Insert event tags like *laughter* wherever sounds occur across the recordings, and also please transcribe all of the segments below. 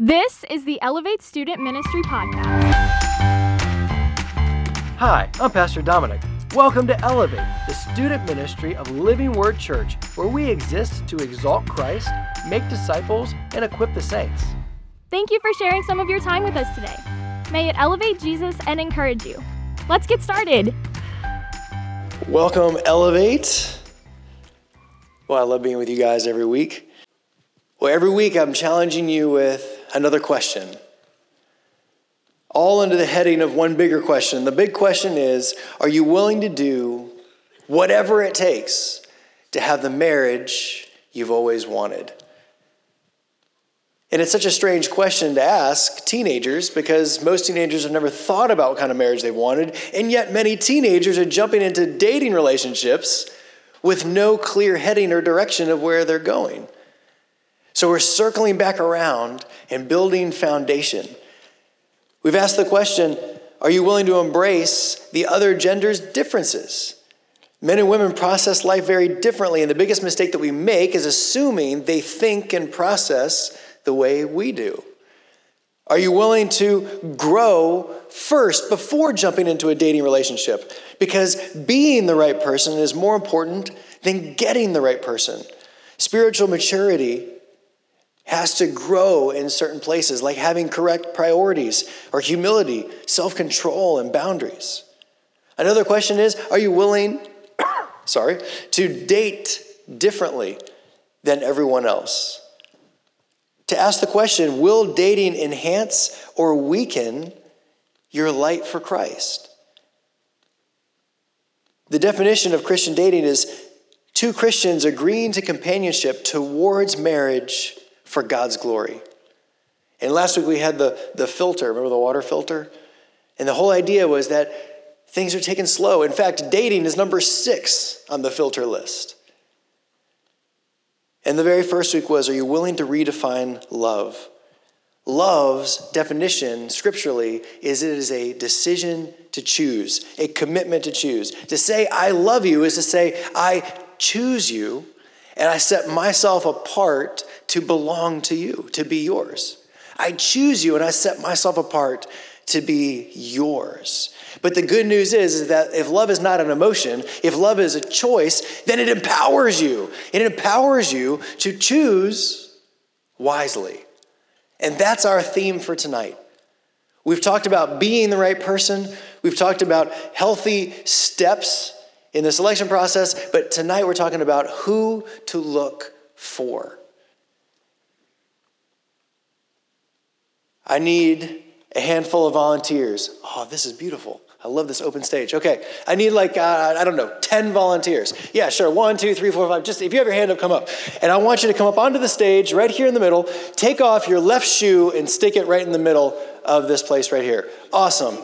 This is the Elevate Student Ministry Podcast. Hi, I'm Pastor Dominick. Welcome to Elevate, the student ministry of Living Word Church, where we exist to exalt Christ, make disciples, and equip the saints. Thank you for sharing some of your time with us today. May it elevate Jesus and encourage you. Let's get started. Welcome, Elevate. Well, I love being with you guys every week. Well, every week I'm challenging you with another question. All under the heading of one bigger question. The big question is Are you willing to do whatever it takes to have the marriage you've always wanted? And it's such a strange question to ask teenagers because most teenagers have never thought about what kind of marriage they wanted, and yet many teenagers are jumping into dating relationships with no clear heading or direction of where they're going. So we're circling back around and building foundation. We've asked the question Are you willing to embrace the other gender's differences? Men and women process life very differently, and the biggest mistake that we make is assuming they think and process the way we do. Are you willing to grow first before jumping into a dating relationship? Because being the right person is more important than getting the right person. Spiritual maturity has to grow in certain places, like having correct priorities or humility, self control, and boundaries. Another question is Are you willing, *coughs* sorry, to date differently than everyone else? To ask the question Will dating enhance or weaken your light for Christ? The definition of Christian dating is two Christians agreeing to companionship towards marriage for God's glory. And last week we had the, the filter, remember the water filter? And the whole idea was that things are taken slow. In fact, dating is number six on the filter list. And the very first week was Are you willing to redefine love? Love's definition scripturally is it is a decision to choose, a commitment to choose. To say I love you is to say I choose you and I set myself apart to belong to you, to be yours. I choose you and I set myself apart to be yours. But the good news is, is that if love is not an emotion, if love is a choice, then it empowers you. It empowers you to choose wisely. And that's our theme for tonight. We've talked about being the right person. We've talked about healthy steps in the selection process, but tonight we're talking about who to look for. I need a handful of volunteers. Oh, this is beautiful. I love this open stage. Okay, I need like, uh, I don't know, 10 volunteers. Yeah, sure. One, two, three, four, five. Just if you have your hand up, come up. And I want you to come up onto the stage right here in the middle, take off your left shoe and stick it right in the middle of this place right here. Awesome.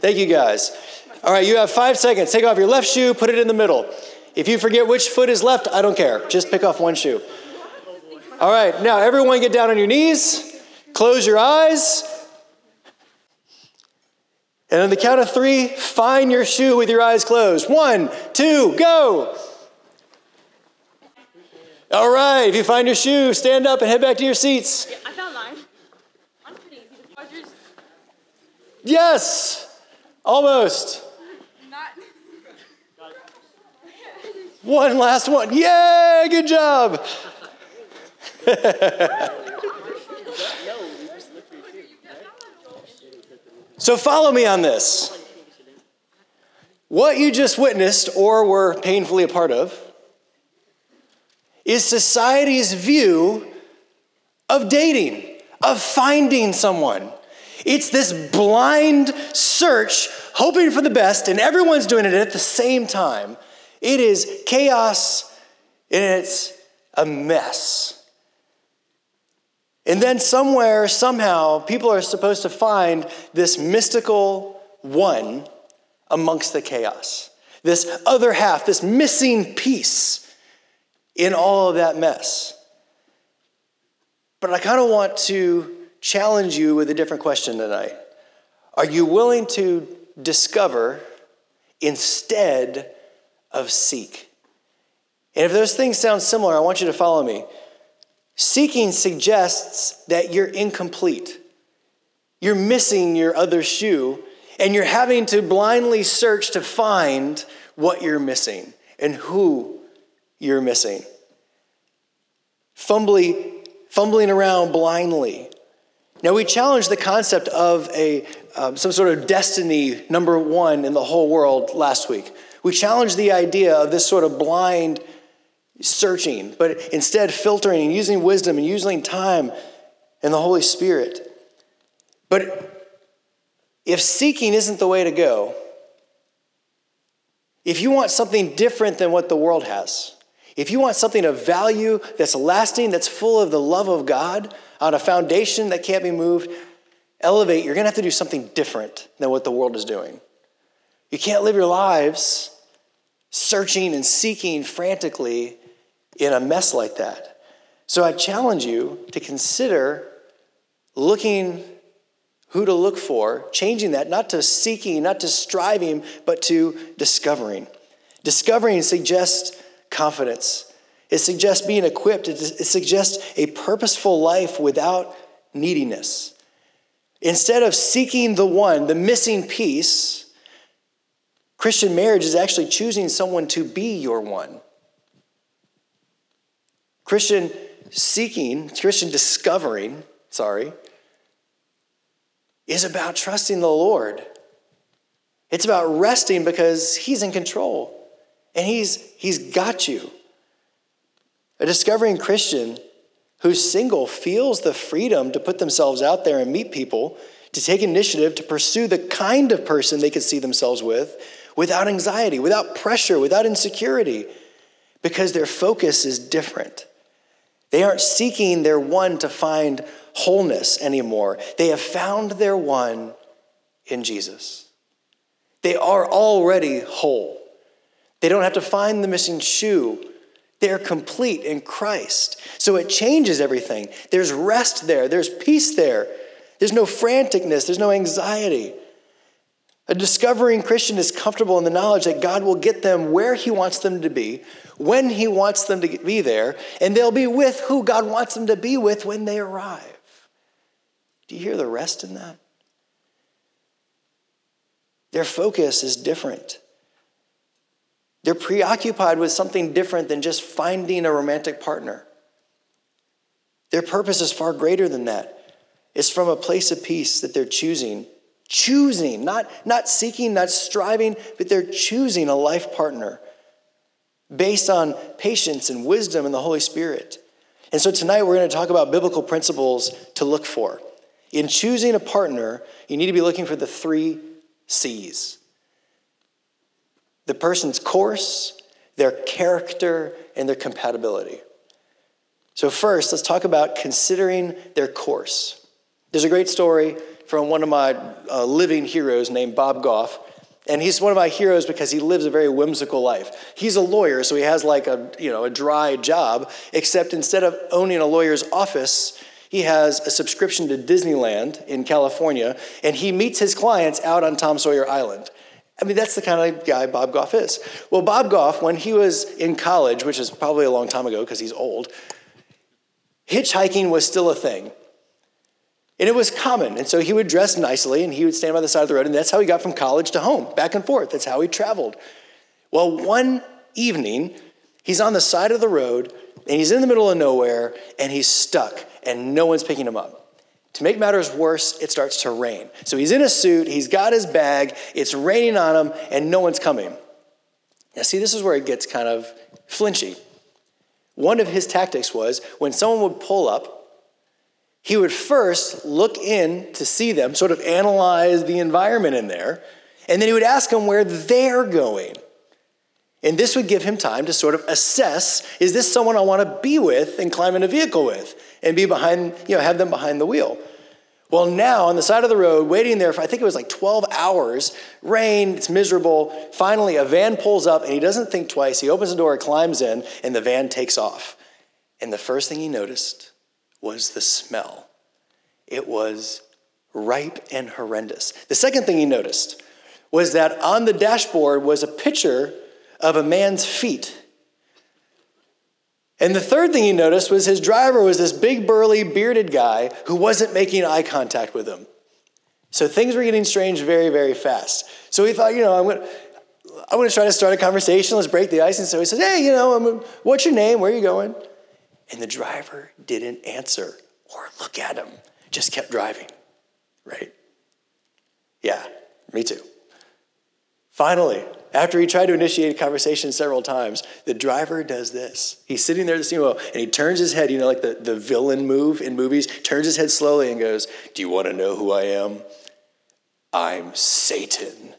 Thank you guys. All right, you have five seconds. Take off your left shoe, put it in the middle. If you forget which foot is left, I don't care. Just pick off one shoe. All right, now everyone get down on your knees. Close your eyes. And on the count of three, find your shoe with your eyes closed. One, two, go. All right, if you find your shoe, stand up and head back to your seats. Yeah, I found mine. I'm pretty easy. Yes, almost. One last one. Yay, good job. *laughs* so follow me on this. What you just witnessed or were painfully a part of is society's view of dating, of finding someone. It's this blind search, hoping for the best, and everyone's doing it at the same time. It is chaos and it's a mess. And then somewhere, somehow, people are supposed to find this mystical one amongst the chaos. This other half, this missing piece in all of that mess. But I kind of want to challenge you with a different question tonight. Are you willing to discover instead of seek? And if those things sound similar, I want you to follow me. Seeking suggests that you're incomplete. You're missing your other shoe, and you're having to blindly search to find what you're missing and who you're missing. Fumbly, fumbling around blindly. Now, we challenged the concept of a, um, some sort of destiny number one in the whole world last week. We challenge the idea of this sort of blind searching, but instead filtering and using wisdom and using time and the Holy Spirit. But if seeking isn't the way to go, if you want something different than what the world has, if you want something of value that's lasting, that's full of the love of God on a foundation that can't be moved, elevate, you're going to have to do something different than what the world is doing. You can't live your lives searching and seeking frantically in a mess like that. So I challenge you to consider looking who to look for, changing that, not to seeking, not to striving, but to discovering. Discovering suggests confidence. It suggests being equipped. It suggests a purposeful life without neediness. Instead of seeking the one, the missing piece, Christian marriage is actually choosing someone to be your one. Christian seeking, Christian discovering, sorry, is about trusting the Lord. It's about resting because He's in control and He's, he's got you. A discovering Christian who's single feels the freedom to put themselves out there and meet people, to take initiative to pursue the kind of person they could see themselves with without anxiety, without pressure, without insecurity, because their focus is different. They aren't seeking their one to find wholeness anymore. They have found their one in Jesus. They are already whole. They don't have to find the missing shoe. They're complete in Christ. So it changes everything. There's rest there, there's peace there. There's no franticness, there's no anxiety. A discovering Christian is comfortable in the knowledge that God will get them where He wants them to be, when He wants them to be there, and they'll be with who God wants them to be with when they arrive. Do you hear the rest in that? Their focus is different. They're preoccupied with something different than just finding a romantic partner. Their purpose is far greater than that. It's from a place of peace that they're choosing. Choosing, not, not seeking, not striving, but they're choosing a life partner based on patience and wisdom and the Holy Spirit. And so tonight we're going to talk about biblical principles to look for. In choosing a partner, you need to be looking for the three C's the person's course, their character, and their compatibility. So, first, let's talk about considering their course. There's a great story from one of my uh, living heroes named Bob Goff. And he's one of my heroes because he lives a very whimsical life. He's a lawyer, so he has like a, you know, a dry job, except instead of owning a lawyer's office, he has a subscription to Disneyland in California, and he meets his clients out on Tom Sawyer Island. I mean, that's the kind of guy Bob Goff is. Well, Bob Goff, when he was in college, which is probably a long time ago because he's old, hitchhiking was still a thing. And it was common. And so he would dress nicely and he would stand by the side of the road, and that's how he got from college to home, back and forth. That's how he traveled. Well, one evening, he's on the side of the road and he's in the middle of nowhere and he's stuck and no one's picking him up. To make matters worse, it starts to rain. So he's in a suit, he's got his bag, it's raining on him, and no one's coming. Now, see, this is where it gets kind of flinchy. One of his tactics was when someone would pull up, he would first look in to see them, sort of analyze the environment in there, and then he would ask them where they're going. And this would give him time to sort of assess is this someone I want to be with and climb in a vehicle with and be behind, you know, have them behind the wheel? Well, now on the side of the road, waiting there for I think it was like 12 hours, rain, it's miserable. Finally, a van pulls up and he doesn't think twice. He opens the door, climbs in, and the van takes off. And the first thing he noticed was the smell. It was ripe and horrendous. The second thing he noticed was that on the dashboard was a picture of a man's feet. And the third thing he noticed was his driver was this big, burly, bearded guy who wasn't making eye contact with him. So things were getting strange very, very fast. So he thought, you know, I'm going to. I'm going to try to start a conversation. Let's break the ice. And so he says, Hey, you know, I'm, what's your name? Where are you going? And the driver didn't answer or look at him, just kept driving, right? Yeah, me too. Finally, after he tried to initiate a conversation several times, the driver does this. He's sitting there at the steering and he turns his head, you know, like the, the villain move in movies, turns his head slowly and goes, Do you want to know who I am? I'm Satan.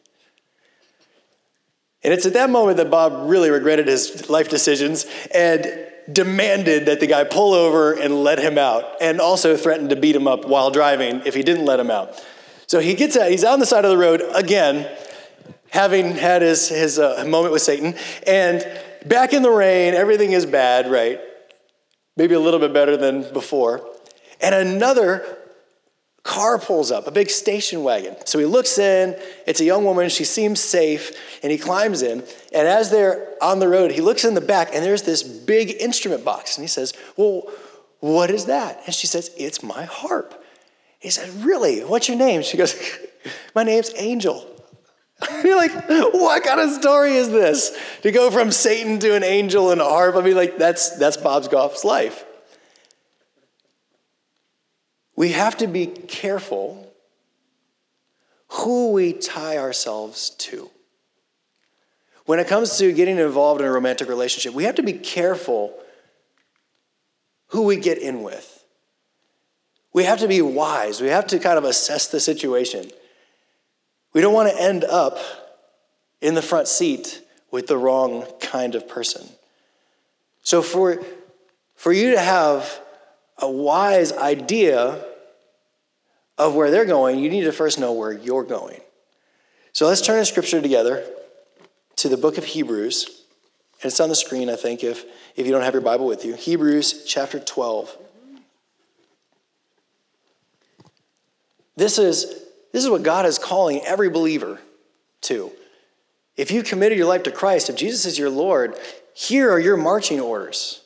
And it's at that moment that Bob really regretted his life decisions and demanded that the guy pull over and let him out, and also threatened to beat him up while driving if he didn't let him out. So he gets out, he's on the side of the road again, having had his, his uh, moment with Satan, and back in the rain, everything is bad, right? Maybe a little bit better than before. And another car pulls up, a big station wagon. So he looks in, it's a young woman, she seems safe, and he climbs in. And as they're on the road, he looks in the back, and there's this big instrument box. And he says, Well, what is that? And she says, It's my harp. He said, Really? What's your name? She goes, *laughs* My name's Angel. *laughs* You're like, what kind of story is this? To go from Satan to an angel and a harp? I mean, like, that's, that's Bob's Goff's life. We have to be careful who we tie ourselves to. When it comes to getting involved in a romantic relationship, we have to be careful who we get in with. We have to be wise. We have to kind of assess the situation. We don't want to end up in the front seat with the wrong kind of person. So, for, for you to have a wise idea of where they're going, you need to first know where you're going. So let's turn in scripture together to the book of Hebrews. And it's on the screen, I think, if, if you don't have your Bible with you. Hebrews chapter 12. This is, this is what God is calling every believer to. If you committed your life to Christ, if Jesus is your Lord, here are your marching orders.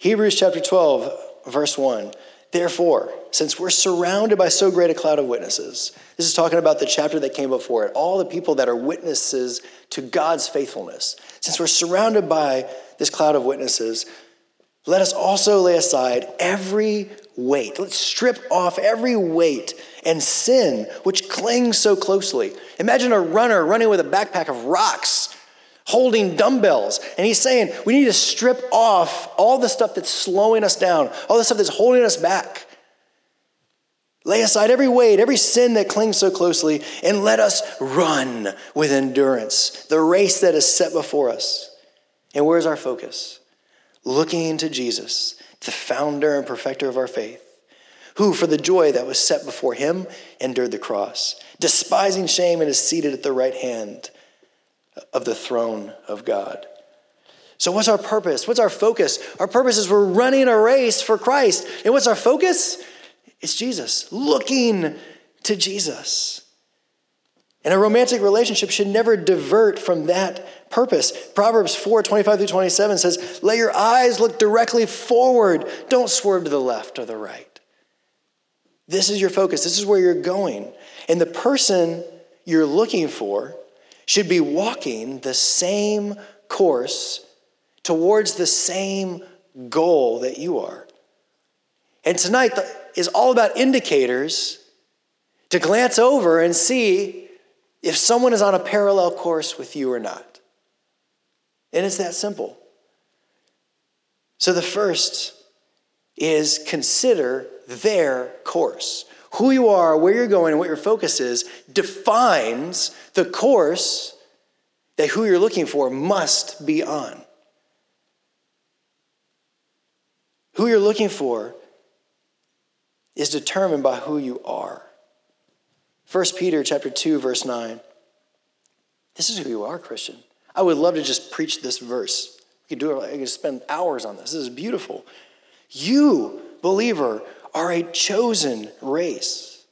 Hebrews chapter 12, verse 1. Therefore, since we're surrounded by so great a cloud of witnesses, this is talking about the chapter that came before it, all the people that are witnesses to God's faithfulness. Since we're surrounded by this cloud of witnesses, let us also lay aside every weight. Let's strip off every weight and sin which clings so closely. Imagine a runner running with a backpack of rocks holding dumbbells. And he's saying we need to strip off all the stuff that's slowing us down, all the stuff that's holding us back. Lay aside every weight, every sin that clings so closely, and let us run with endurance the race that is set before us. And where's our focus? Looking to Jesus, the founder and perfecter of our faith, who, for the joy that was set before him, endured the cross, despising shame, and is seated at the right hand of the throne of God. So, what's our purpose? What's our focus? Our purpose is we're running a race for Christ. And what's our focus? It's Jesus, looking to Jesus. And a romantic relationship should never divert from that purpose. Proverbs 4 25 through 27 says, Let your eyes look directly forward, don't swerve to the left or the right. This is your focus, this is where you're going. And the person you're looking for should be walking the same course towards the same goal that you are. And tonight is all about indicators to glance over and see if someone is on a parallel course with you or not. And it's that simple. So the first is consider their course who you are, where you're going, and what your focus is defines the course that who you're looking for must be on. Who you're looking for is determined by who you are. 1 Peter chapter 2 verse 9. This is who you are, Christian. I would love to just preach this verse. We could do it, I could spend hours on this. This is beautiful. You, believer, are a chosen race,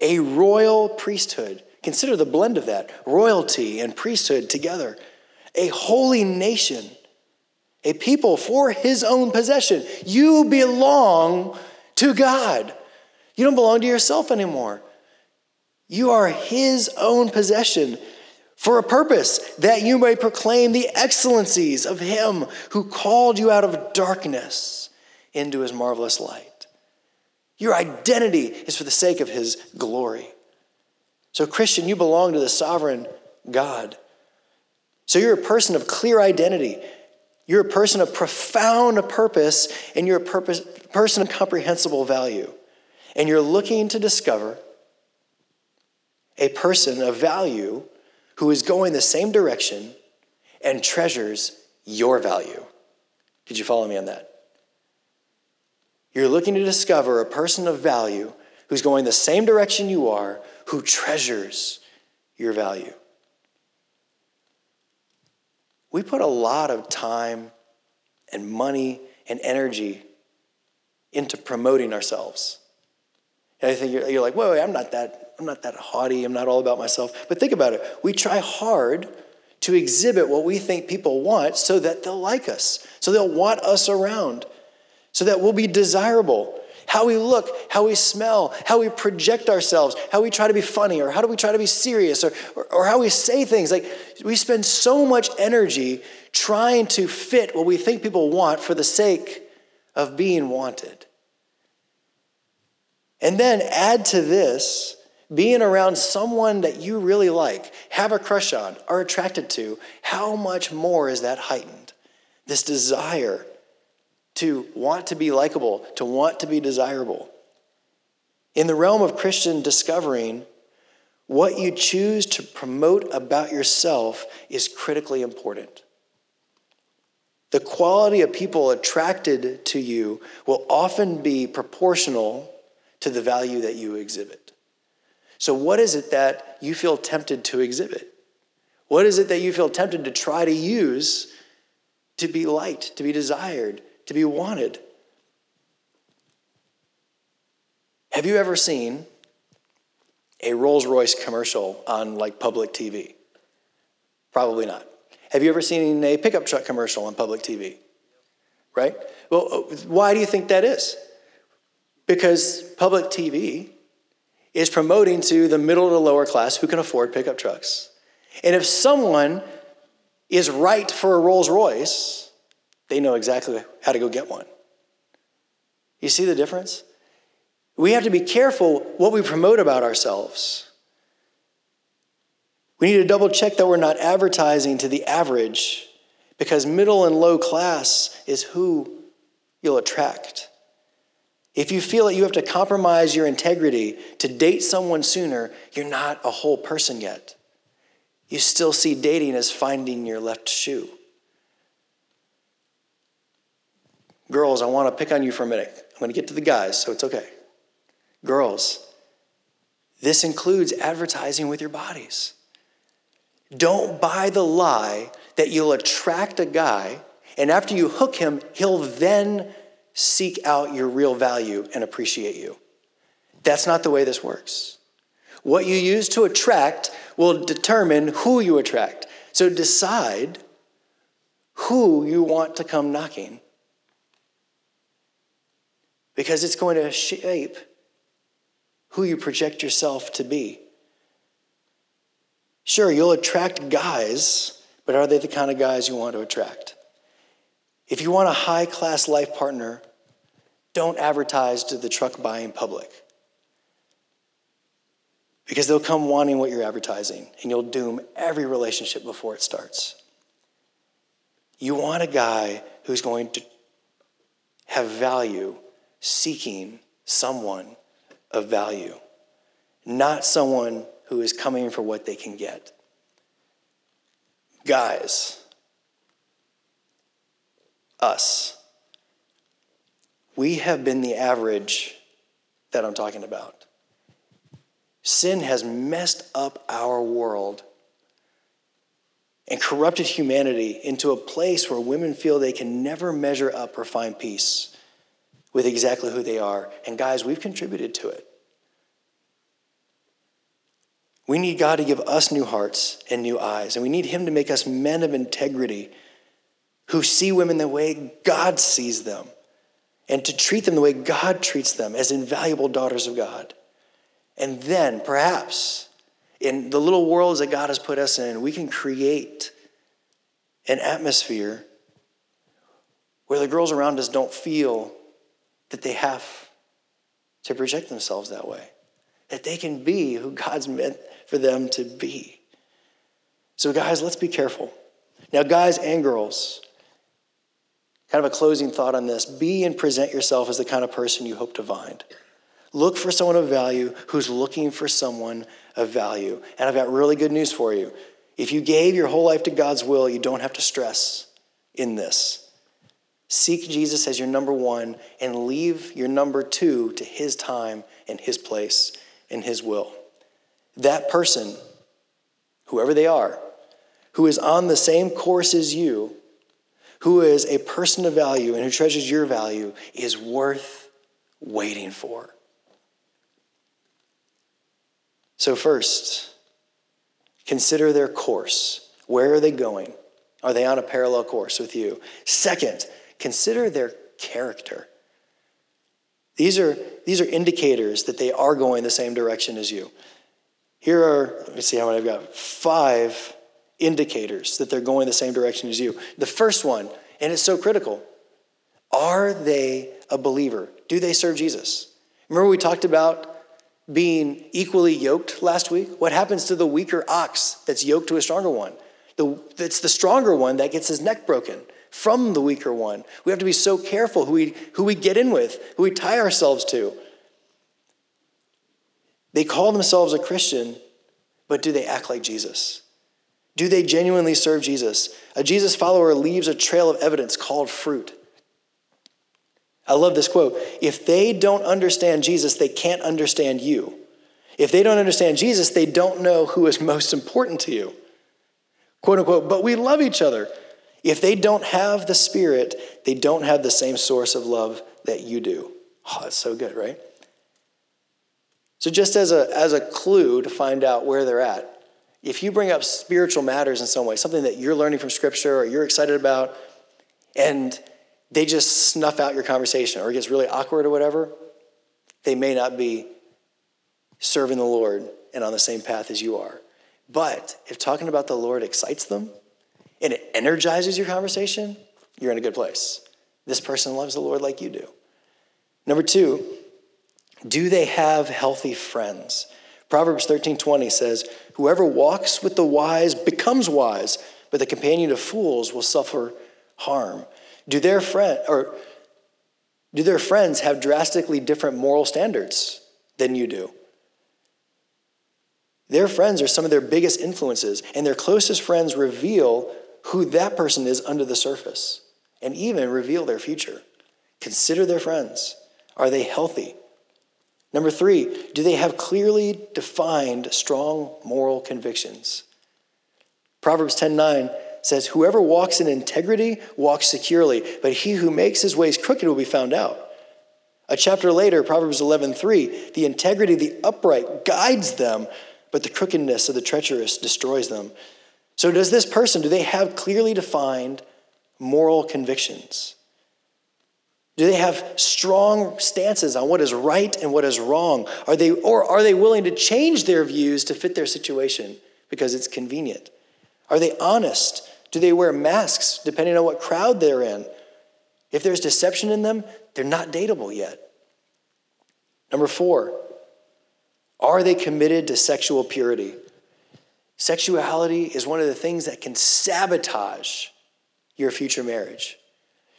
a royal priesthood. Consider the blend of that royalty and priesthood together, a holy nation, a people for his own possession. You belong to God. You don't belong to yourself anymore. You are his own possession for a purpose that you may proclaim the excellencies of him who called you out of darkness into his marvelous light. Your identity is for the sake of his glory. So, Christian, you belong to the sovereign God. So, you're a person of clear identity. You're a person of profound purpose, and you're a purpose, person of comprehensible value. And you're looking to discover a person of value who is going the same direction and treasures your value. Did you follow me on that? You're looking to discover a person of value who's going the same direction you are, who treasures your value. We put a lot of time and money and energy into promoting ourselves. And I think you're, you're like, wait, wait, I'm not that, I'm not that haughty, I'm not all about myself. But think about it. We try hard to exhibit what we think people want so that they'll like us, so they'll want us around, so that we'll be desirable. How we look, how we smell, how we project ourselves, how we try to be funny, or how do we try to be serious, or, or, or how we say things. Like we spend so much energy trying to fit what we think people want for the sake of being wanted. And then add to this being around someone that you really like, have a crush on, are attracted to. How much more is that heightened? This desire to want to be likable, to want to be desirable. In the realm of Christian discovering, what you choose to promote about yourself is critically important. The quality of people attracted to you will often be proportional to the value that you exhibit. So, what is it that you feel tempted to exhibit? What is it that you feel tempted to try to use to be liked, to be desired, to be wanted? Have you ever seen a Rolls Royce commercial on like public TV? Probably not. Have you ever seen a pickup truck commercial on public TV? Right? Well, uh, why do you think that is? Because public TV is promoting to the middle to lower class who can afford pickup trucks. And if someone is right for a Rolls Royce, they know exactly how to go get one. You see the difference? We have to be careful what we promote about ourselves. We need to double check that we're not advertising to the average because middle and low class is who you'll attract. If you feel that you have to compromise your integrity to date someone sooner, you're not a whole person yet. You still see dating as finding your left shoe. Girls, I want to pick on you for a minute. I'm going to get to the guys, so it's okay. Girls, this includes advertising with your bodies. Don't buy the lie that you'll attract a guy, and after you hook him, he'll then seek out your real value and appreciate you. That's not the way this works. What you use to attract will determine who you attract. So decide who you want to come knocking. Because it's going to shape who you project yourself to be. Sure, you'll attract guys, but are they the kind of guys you want to attract? If you want a high class life partner, don't advertise to the truck buying public. Because they'll come wanting what you're advertising, and you'll doom every relationship before it starts. You want a guy who's going to have value seeking someone of value, not someone who is coming for what they can get. Guys, us. We have been the average that I'm talking about. Sin has messed up our world and corrupted humanity into a place where women feel they can never measure up or find peace with exactly who they are. And guys, we've contributed to it. We need God to give us new hearts and new eyes, and we need Him to make us men of integrity who see women the way God sees them and to treat them the way God treats them as invaluable daughters of God. And then, perhaps, in the little worlds that God has put us in, we can create an atmosphere where the girls around us don't feel that they have to project themselves that way, that they can be who God's meant for them to be. So, guys, let's be careful. Now, guys and girls, kind of a closing thought on this be and present yourself as the kind of person you hope to find. Look for someone of value who's looking for someone of value. And I've got really good news for you. If you gave your whole life to God's will, you don't have to stress in this. Seek Jesus as your number one and leave your number two to his time and his place and his will. That person, whoever they are, who is on the same course as you, who is a person of value and who treasures your value, is worth waiting for. So, first, consider their course. Where are they going? Are they on a parallel course with you? Second, consider their character. These are, these are indicators that they are going the same direction as you. Here are, let me see how many I've got, five indicators that they're going the same direction as you. The first one, and it's so critical, are they a believer? Do they serve Jesus? Remember we talked about being equally yoked last week? What happens to the weaker ox that's yoked to a stronger one? The, it's the stronger one that gets his neck broken from the weaker one. We have to be so careful who we, who we get in with, who we tie ourselves to. They call themselves a Christian, but do they act like Jesus? Do they genuinely serve Jesus? A Jesus follower leaves a trail of evidence called fruit. I love this quote. If they don't understand Jesus, they can't understand you. If they don't understand Jesus, they don't know who is most important to you. Quote unquote, but we love each other. If they don't have the Spirit, they don't have the same source of love that you do. Oh, that's so good, right? So, just as a, as a clue to find out where they're at, if you bring up spiritual matters in some way, something that you're learning from Scripture or you're excited about, and they just snuff out your conversation or it gets really awkward or whatever, they may not be serving the Lord and on the same path as you are. But if talking about the Lord excites them and it energizes your conversation, you're in a good place. This person loves the Lord like you do. Number two, do they have healthy friends? Proverbs 13:20 says, "Whoever walks with the wise becomes wise, but the companion of fools will suffer harm." Do their friend or do their friends have drastically different moral standards than you do? Their friends are some of their biggest influences, and their closest friends reveal who that person is under the surface and even reveal their future. Consider their friends. Are they healthy? Number three, do they have clearly defined strong moral convictions? Proverbs 10 9 says, Whoever walks in integrity walks securely, but he who makes his ways crooked will be found out. A chapter later, Proverbs 11:3, the integrity of the upright guides them, but the crookedness of the treacherous destroys them. So does this person, do they have clearly defined moral convictions? Do they have strong stances on what is right and what is wrong? Are they, or are they willing to change their views to fit their situation because it's convenient? Are they honest? Do they wear masks depending on what crowd they're in? If there's deception in them, they're not dateable yet. Number four, are they committed to sexual purity? Sexuality is one of the things that can sabotage your future marriage.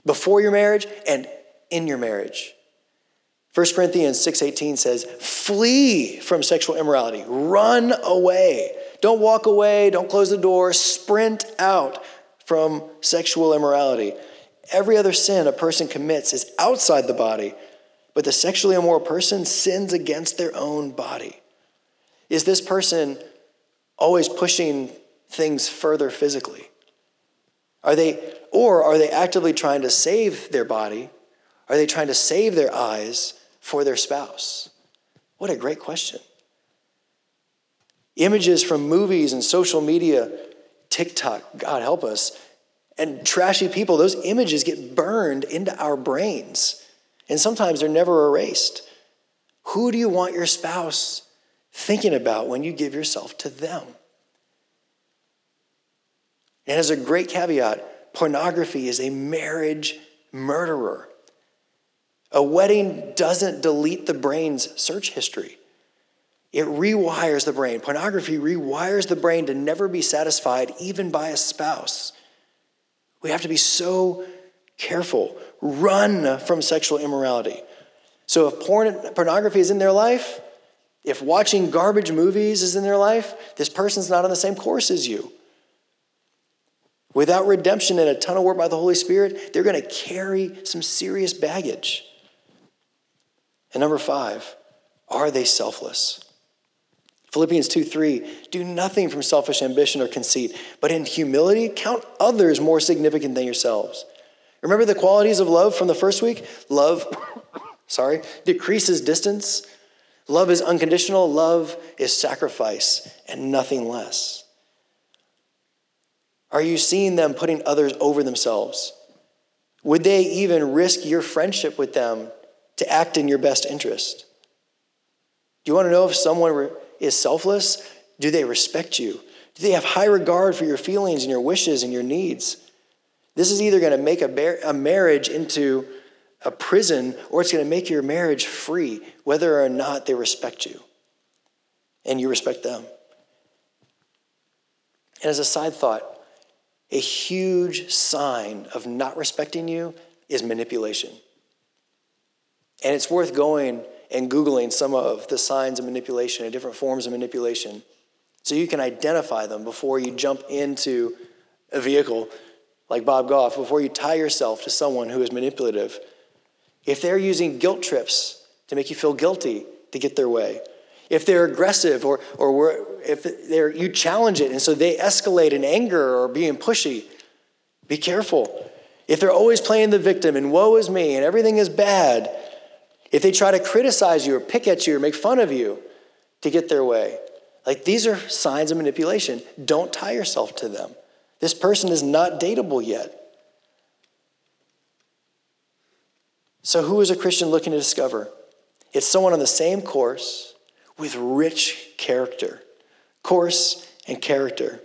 Before your marriage and in your marriage. 1 Corinthians 6:18 says, "Flee from sexual immorality. Run away. Don't walk away, don't close the door, sprint out from sexual immorality. Every other sin a person commits is outside the body, but the sexually immoral person sins against their own body. Is this person always pushing things further physically? Are they or are they actively trying to save their body? Are they trying to save their eyes for their spouse? What a great question. Images from movies and social media, TikTok, God help us, and trashy people, those images get burned into our brains. And sometimes they're never erased. Who do you want your spouse thinking about when you give yourself to them? And as a great caveat, pornography is a marriage murderer. A wedding doesn't delete the brain's search history. It rewires the brain. Pornography rewires the brain to never be satisfied, even by a spouse. We have to be so careful. Run from sexual immorality. So, if porn, pornography is in their life, if watching garbage movies is in their life, this person's not on the same course as you. Without redemption and a ton of work by the Holy Spirit, they're going to carry some serious baggage. And number five, are they selfless? Philippians 2 3, do nothing from selfish ambition or conceit, but in humility count others more significant than yourselves. Remember the qualities of love from the first week? Love, *coughs* sorry, decreases distance. Love is unconditional. Love is sacrifice and nothing less. Are you seeing them putting others over themselves? Would they even risk your friendship with them to act in your best interest? Do you want to know if someone is selfless? Do they respect you? Do they have high regard for your feelings and your wishes and your needs? This is either going to make a, marriage into a prison or it's going to make your marriage free, whether or not they respect you and you respect them. And as a side thought, a huge sign of not respecting you is manipulation. And it's worth going and Googling some of the signs of manipulation and different forms of manipulation so you can identify them before you jump into a vehicle like Bob Goff, before you tie yourself to someone who is manipulative. If they're using guilt trips to make you feel guilty to get their way, if they're aggressive or, or if they're, you challenge it and so they escalate in anger or being pushy, be careful. If they're always playing the victim and woe is me and everything is bad, if they try to criticize you or pick at you or make fun of you to get their way, like these are signs of manipulation. Don't tie yourself to them. This person is not dateable yet. So, who is a Christian looking to discover? It's someone on the same course with rich character. Course and character.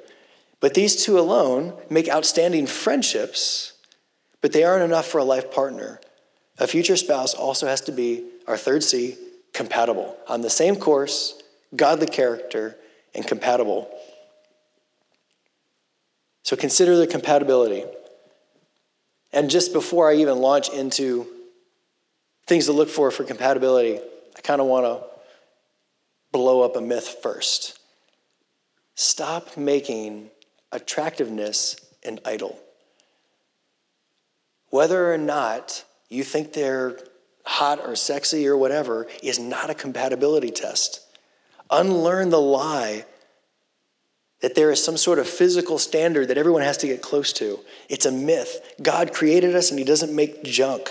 But these two alone make outstanding friendships, but they aren't enough for a life partner. A future spouse also has to be, our third C, compatible. On the same course, godly character, and compatible. So consider the compatibility. And just before I even launch into things to look for for compatibility, I kind of want to blow up a myth first. Stop making attractiveness an idol. Whether or not you think they're hot or sexy or whatever is not a compatibility test. Unlearn the lie that there is some sort of physical standard that everyone has to get close to. It's a myth. God created us and He doesn't make junk.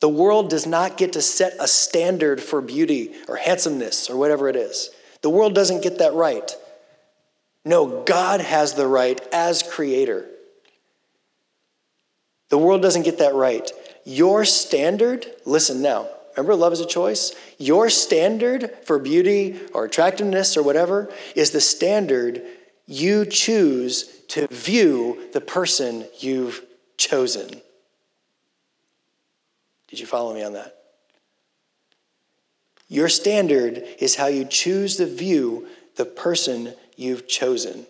The world does not get to set a standard for beauty or handsomeness or whatever it is. The world doesn't get that right. No, God has the right as creator. The world doesn't get that right. Your standard, listen now, remember love is a choice? Your standard for beauty or attractiveness or whatever is the standard you choose to view the person you've chosen. Did you follow me on that? Your standard is how you choose to view the person you've chosen.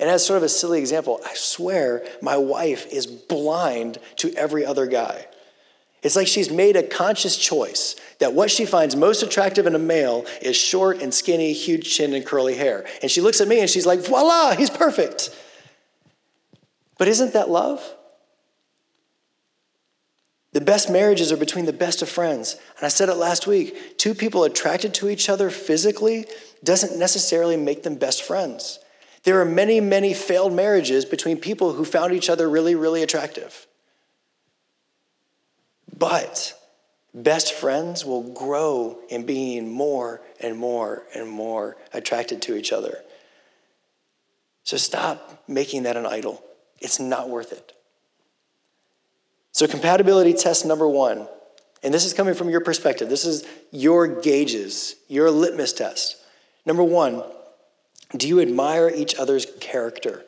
And as sort of a silly example, I swear my wife is blind to every other guy. It's like she's made a conscious choice that what she finds most attractive in a male is short and skinny, huge chin, and curly hair. And she looks at me and she's like, voila, he's perfect. But isn't that love? The best marriages are between the best of friends. And I said it last week two people attracted to each other physically doesn't necessarily make them best friends. There are many, many failed marriages between people who found each other really, really attractive. But best friends will grow in being more and more and more attracted to each other. So stop making that an idol. It's not worth it. So, compatibility test number one, and this is coming from your perspective, this is your gauges, your litmus test. Number one, do you admire each other's character?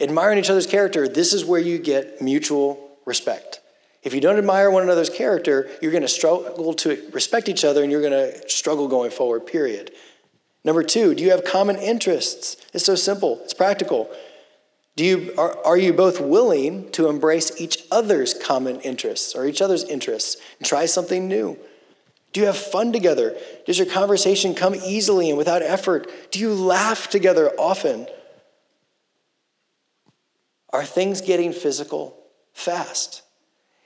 Admiring each other's character, this is where you get mutual respect. If you don't admire one another's character, you're going to struggle to respect each other and you're going to struggle going forward, period. Number two, do you have common interests? It's so simple, it's practical. Do you, are, are you both willing to embrace each other's common interests or each other's interests and try something new? Do you have fun together? Does your conversation come easily and without effort? Do you laugh together often? Are things getting physical fast?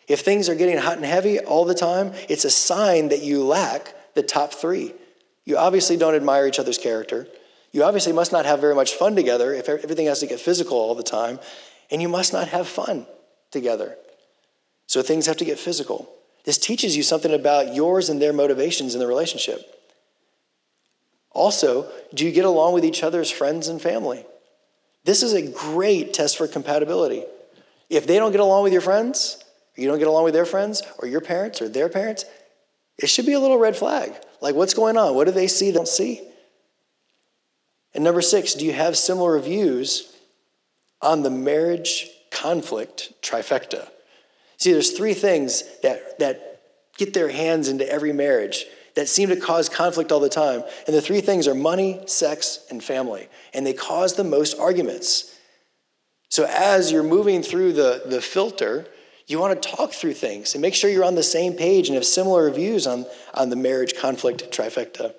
If things are getting hot and heavy all the time, it's a sign that you lack the top three. You obviously don't admire each other's character. You obviously must not have very much fun together if everything has to get physical all the time. And you must not have fun together. So things have to get physical. This teaches you something about yours and their motivations in the relationship. Also, do you get along with each other's friends and family? This is a great test for compatibility. If they don't get along with your friends, or you don't get along with their friends, or your parents, or their parents, it should be a little red flag. Like, what's going on? What do they see, they don't see? And number six, do you have similar views on the marriage conflict trifecta? See, there's three things that, that get their hands into every marriage that seem to cause conflict all the time. And the three things are money, sex, and family. And they cause the most arguments. So as you're moving through the, the filter, you want to talk through things and make sure you're on the same page and have similar views on, on the marriage conflict trifecta.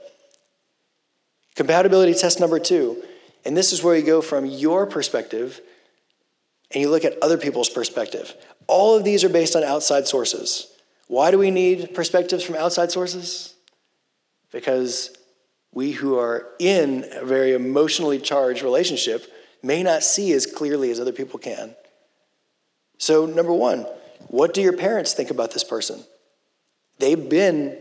Compatibility test number two, and this is where you go from your perspective and you look at other people's perspective. All of these are based on outside sources. Why do we need perspectives from outside sources? Because we who are in a very emotionally charged relationship may not see as clearly as other people can. So, number one, what do your parents think about this person? They've been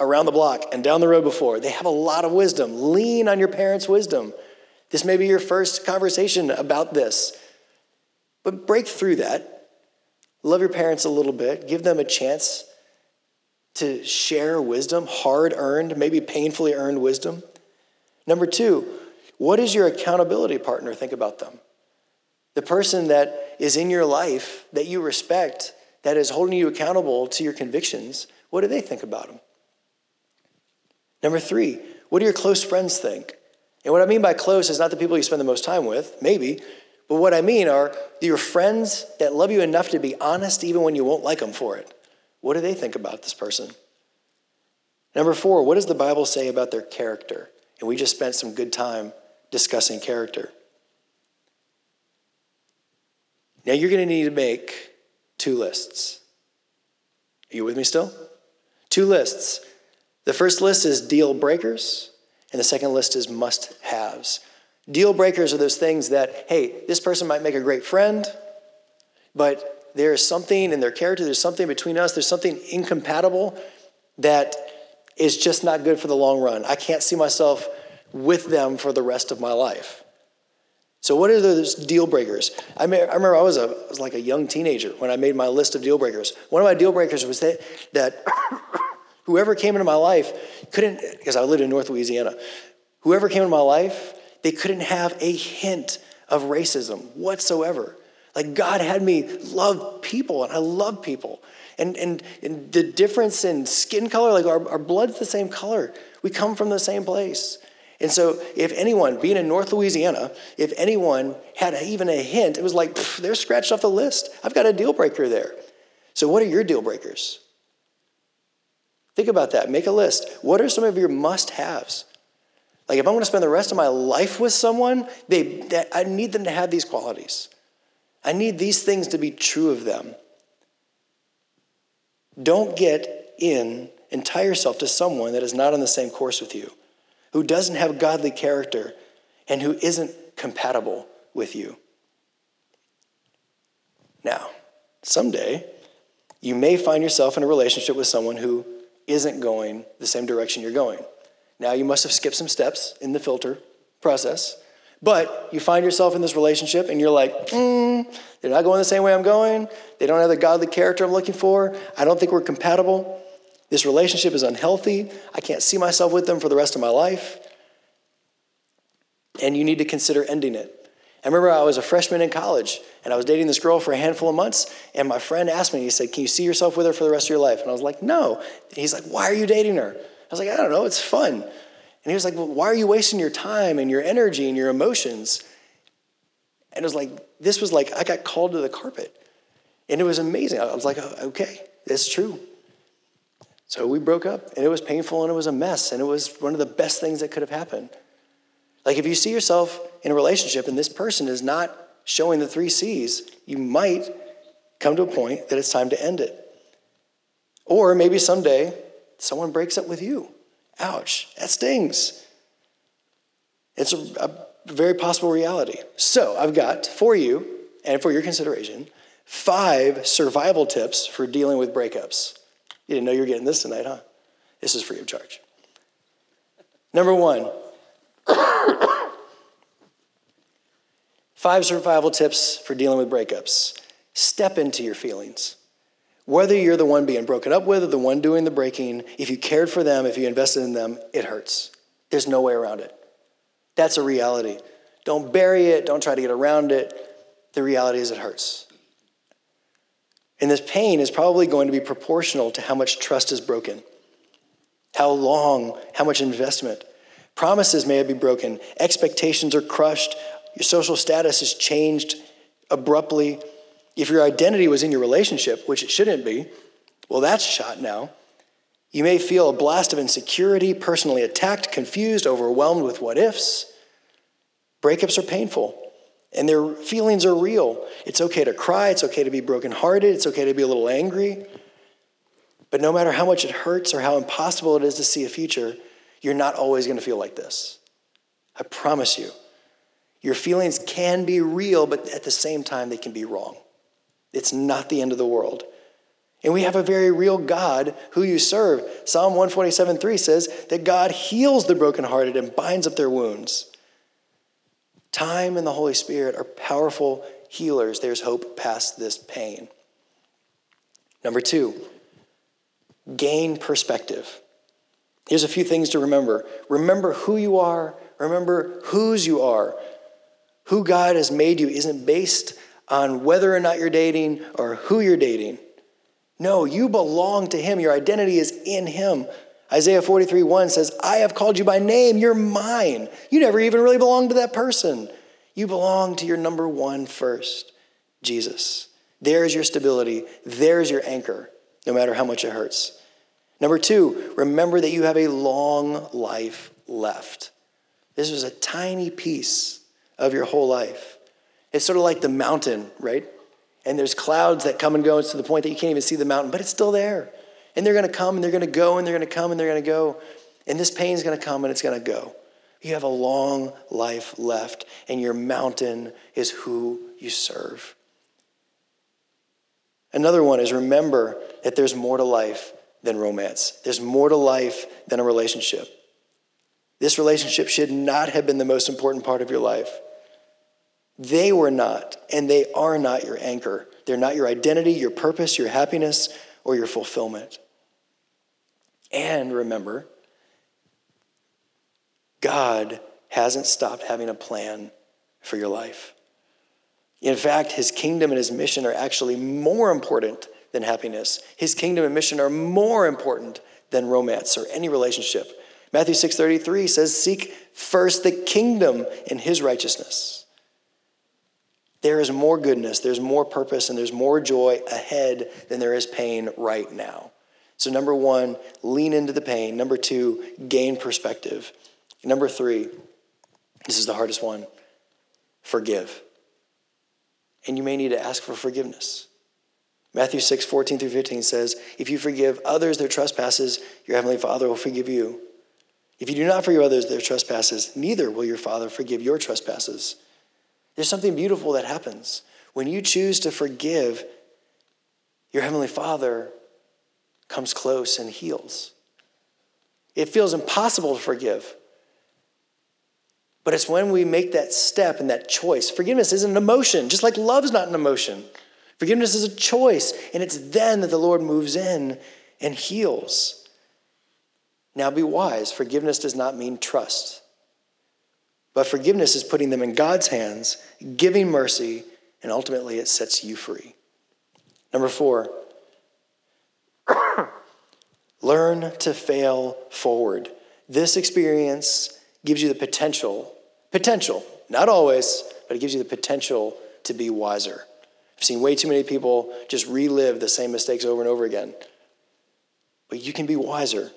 around the block and down the road before. They have a lot of wisdom. Lean on your parents' wisdom. This may be your first conversation about this. But break through that. Love your parents a little bit. Give them a chance to share wisdom, hard earned, maybe painfully earned wisdom. Number two, what does your accountability partner think about them? The person that is in your life that you respect, that is holding you accountable to your convictions, what do they think about them? Number three, what do your close friends think? And what I mean by close is not the people you spend the most time with, maybe, but what I mean are your friends that love you enough to be honest even when you won't like them for it. What do they think about this person? Number four, what does the Bible say about their character? And we just spent some good time discussing character. Now you're going to need to make two lists. Are you with me still? Two lists. The first list is deal breakers, and the second list is must haves. Deal breakers are those things that, hey, this person might make a great friend, but there's something in their character, there's something between us, there's something incompatible that is just not good for the long run. I can't see myself with them for the rest of my life. So, what are those deal breakers? I, may, I remember I was, a, I was like a young teenager when I made my list of deal breakers. One of my deal breakers was that, that whoever came into my life couldn't, because I lived in North Louisiana, whoever came into my life they couldn't have a hint of racism whatsoever. Like God had me love people, and I love people. And, and, and the difference in skin color, like our, our blood's the same color. We come from the same place. And so, if anyone, being in North Louisiana, if anyone had even a hint, it was like, they're scratched off the list. I've got a deal breaker there. So, what are your deal breakers? Think about that. Make a list. What are some of your must haves? Like if I'm going to spend the rest of my life with someone, they, I need them to have these qualities. I need these things to be true of them. Don't get in and tie yourself to someone that is not on the same course with you, who doesn't have godly character, and who isn't compatible with you. Now, someday, you may find yourself in a relationship with someone who isn't going the same direction you're going. Now, you must have skipped some steps in the filter process, But you find yourself in this relationship and you're like, mm, they're not going the same way I'm going. They don't have the godly character I'm looking for. I don't think we're compatible. This relationship is unhealthy. I can't see myself with them for the rest of my life. And you need to consider ending it. I remember I was a freshman in college and I was dating this girl for a handful of months. And my friend asked me, he said, Can you see yourself with her for the rest of your life? And I was like, No. And he's like, Why are you dating her? I was like, I don't know, it's fun. And he was like, Well, why are you wasting your time and your energy and your emotions? And it was like, this was like, I got called to the carpet. And it was amazing. I was like, oh, okay, it's true. So we broke up, and it was painful and it was a mess, and it was one of the best things that could have happened. Like, if you see yourself in a relationship and this person is not showing the three C's, you might come to a point that it's time to end it. Or maybe someday someone breaks up with you. Ouch, that stings. It's a, a very possible reality. So, I've got for you and for your consideration five survival tips for dealing with breakups. You didn't know you were getting this tonight, huh? This is free of charge. Number one, *coughs* five survival tips for dealing with breakups. Step into your feelings. Whether you're the one being broken up with or the one doing the breaking, if you cared for them, if you invested in them, it hurts. There's no way around it. That's a reality. Don't bury it, don't try to get around it. The reality is it hurts. And this pain is probably going to be proportional to how much trust is broken, how long, how much investment. Promises may be broken, expectations are crushed, your social status is changed abruptly. If your identity was in your relationship, which it shouldn't be, well, that's shot now. You may feel a blast of insecurity, personally attacked, confused, overwhelmed with what ifs. Breakups are painful and their feelings are real. It's okay to cry, it's okay to be brokenhearted, it's okay to be a little angry. But no matter how much it hurts or how impossible it is to see a future, you're not always going to feel like this. I promise you. Your feelings can be real, but at the same time, they can be wrong. It's not the end of the world. And we have a very real God who you serve. Psalm 147 3 says that God heals the brokenhearted and binds up their wounds. Time and the Holy Spirit are powerful healers. There's hope past this pain. Number two, gain perspective. Here's a few things to remember. Remember who you are, remember whose you are. Who God has made you isn't based on whether or not you're dating or who you're dating. No, you belong to Him. Your identity is in Him. Isaiah 43 1 says, I have called you by name. You're mine. You never even really belonged to that person. You belong to your number one first, Jesus. There's your stability. There's your anchor, no matter how much it hurts. Number two, remember that you have a long life left. This was a tiny piece of your whole life. It's sort of like the mountain, right? And there's clouds that come and go It's to the point that you can't even see the mountain, but it's still there. And they're going to come and they're going to go and they're going to come and they're going to go. And this pain is going to come and it's going to go. You have a long life left, and your mountain is who you serve. Another one is remember that there's more to life than romance, there's more to life than a relationship. This relationship should not have been the most important part of your life. They were not, and they are not your anchor. They're not your identity, your purpose, your happiness, or your fulfillment. And remember, God hasn't stopped having a plan for your life. In fact, his kingdom and his mission are actually more important than happiness. His kingdom and mission are more important than romance or any relationship. Matthew 6:33 says, "Seek first the kingdom and his righteousness." There is more goodness, there's more purpose, and there's more joy ahead than there is pain right now. So, number one, lean into the pain. Number two, gain perspective. Number three, this is the hardest one forgive. And you may need to ask for forgiveness. Matthew 6, 14 through 15 says, If you forgive others their trespasses, your heavenly Father will forgive you. If you do not forgive others their trespasses, neither will your Father forgive your trespasses. There's something beautiful that happens. When you choose to forgive, your heavenly Father comes close and heals. It feels impossible to forgive. But it's when we make that step and that choice. Forgiveness isn't an emotion, just like love's not an emotion. Forgiveness is a choice, and it's then that the Lord moves in and heals. Now be wise. Forgiveness does not mean trust. But forgiveness is putting them in God's hands, giving mercy, and ultimately it sets you free. Number four, *coughs* learn to fail forward. This experience gives you the potential, potential, not always, but it gives you the potential to be wiser. I've seen way too many people just relive the same mistakes over and over again. But you can be wiser.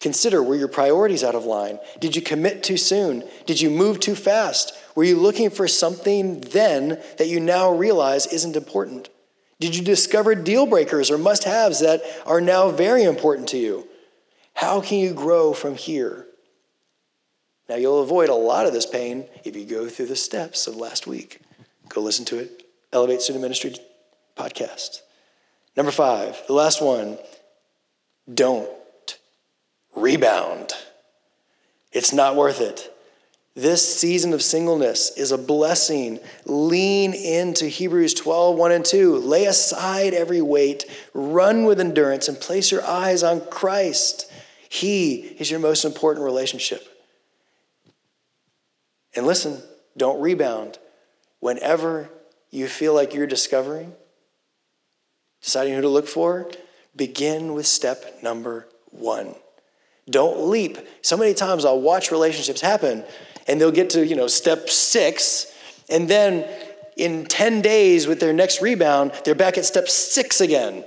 Consider were your priorities out of line? Did you commit too soon? Did you move too fast? Were you looking for something then that you now realize isn't important? Did you discover deal breakers or must haves that are now very important to you? How can you grow from here? Now, you'll avoid a lot of this pain if you go through the steps of last week. Go listen to it. Elevate Student Ministry podcast. Number five, the last one don't rebound. It's not worth it. This season of singleness is a blessing. Lean into Hebrews 12, 1 and 2. Lay aside every weight, run with endurance, and place your eyes on Christ. He is your most important relationship. And listen, don't rebound. Whenever you feel like you're discovering, deciding who to look for, begin with step number one. Don't leap. So many times I'll watch relationships happen and they'll get to, you know, step six, and then in 10 days with their next rebound, they're back at step six again.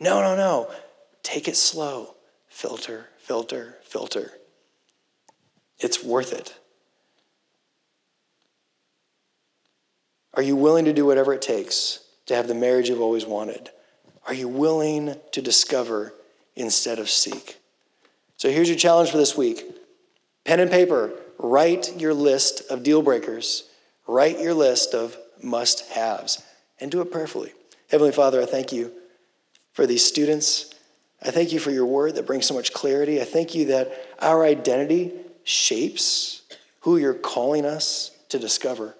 No, no, no. Take it slow. Filter, filter, filter. It's worth it. Are you willing to do whatever it takes to have the marriage you've always wanted? Are you willing to discover instead of seek? So here's your challenge for this week pen and paper, write your list of deal breakers, write your list of must haves, and do it prayerfully. Heavenly Father, I thank you for these students. I thank you for your word that brings so much clarity. I thank you that our identity shapes who you're calling us to discover.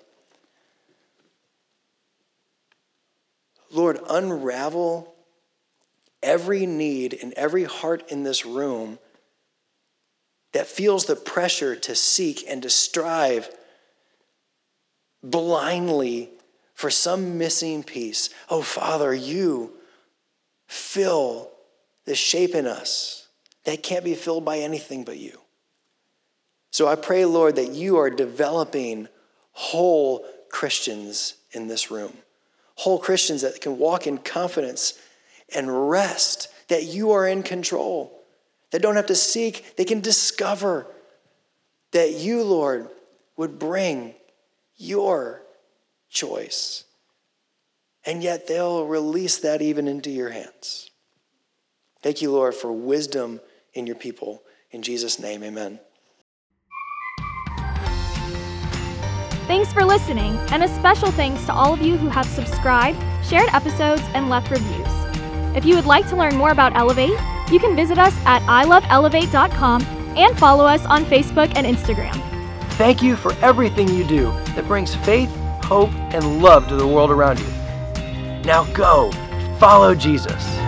Lord, unravel every need in every heart in this room that feels the pressure to seek and to strive blindly for some missing piece. Oh, Father, you fill the shape in us that can't be filled by anything but you. So I pray, Lord, that you are developing whole Christians in this room whole Christians that can walk in confidence and rest that you are in control. that don't have to seek, they can discover that you, Lord, would bring your choice. And yet they'll release that even into your hands. Thank you, Lord, for wisdom in your people. In Jesus' name, amen. Thanks for listening, and a special thanks to all of you who have subscribed, shared episodes, and left reviews. If you would like to learn more about Elevate, you can visit us at iloveelevate.com and follow us on Facebook and Instagram. Thank you for everything you do that brings faith, hope, and love to the world around you. Now go, follow Jesus.